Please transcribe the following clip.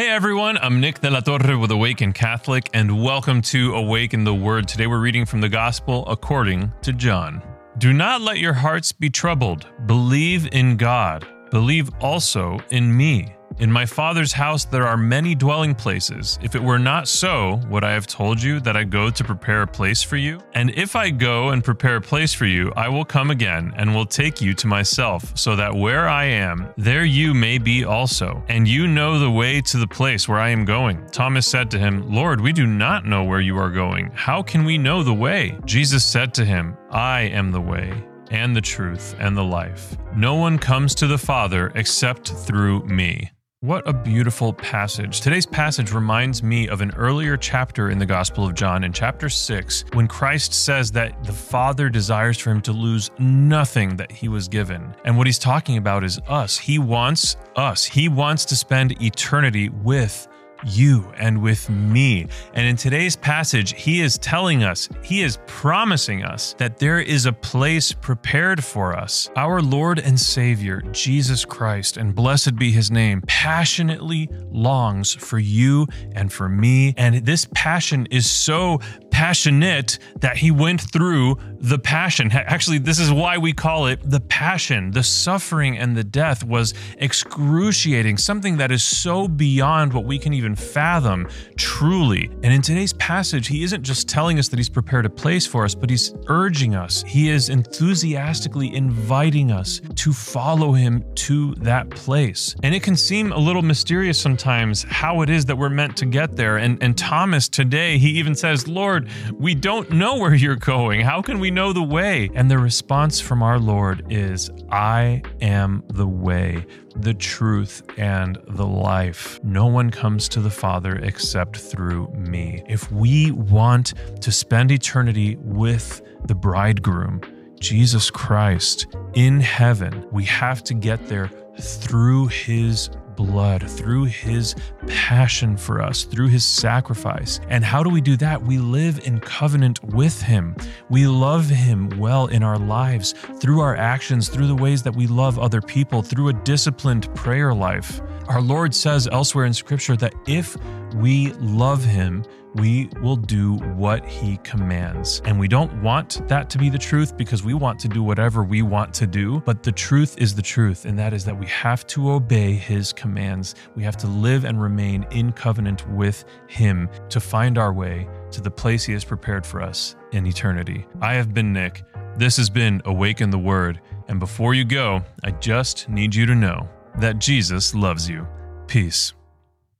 Hey everyone, I'm Nick de la Torre with Awaken Catholic, and welcome to Awaken the Word. Today we're reading from the Gospel according to John. Do not let your hearts be troubled. Believe in God. Believe also in me. In my Father's house there are many dwelling places. If it were not so, would I have told you that I go to prepare a place for you? And if I go and prepare a place for you, I will come again and will take you to myself, so that where I am, there you may be also. And you know the way to the place where I am going. Thomas said to him, Lord, we do not know where you are going. How can we know the way? Jesus said to him, I am the way and the truth and the life. No one comes to the Father except through me. What a beautiful passage. Today's passage reminds me of an earlier chapter in the Gospel of John, in chapter 6, when Christ says that the Father desires for him to lose nothing that he was given. And what he's talking about is us. He wants us, he wants to spend eternity with you and with me. And in today's passage, he is telling us, he is promising us that there is a place prepared for us. Our Lord and Savior, Jesus Christ, and blessed be his name, passionately longs for you and for me. And this passion is so passionate that he went through the passion. Actually, this is why we call it the passion. The suffering and the death was excruciating, something that is so beyond what we can even fathom truly. And in today's passage, he isn't just telling us that he's prepared a place for us, but he's urging us. He is enthusiastically inviting us to follow him to that place. And it can seem a little mysterious sometimes how it is that we're meant to get there. And, and Thomas today, he even says, Lord, we don't know where you're going. How can we know the way? And the response from our Lord is, I am the way, the truth, and the life. No one comes to the Father except through me. If we want to spend eternity with the bridegroom, Jesus Christ, in heaven, we have to get there through his blood, through his passion for us, through his sacrifice. And how do we do that? We live in covenant with him. We love him well in our lives through our actions, through the ways that we love other people, through a disciplined prayer life. Our Lord says elsewhere in Scripture that if we love him, we will do what he commands. And we don't want that to be the truth because we want to do whatever we want to do. But the truth is the truth, and that is that we have to obey his commands. We have to live and remain in covenant with him to find our way to the place he has prepared for us in eternity. I have been Nick. This has been Awaken the Word. And before you go, I just need you to know that Jesus loves you. Peace.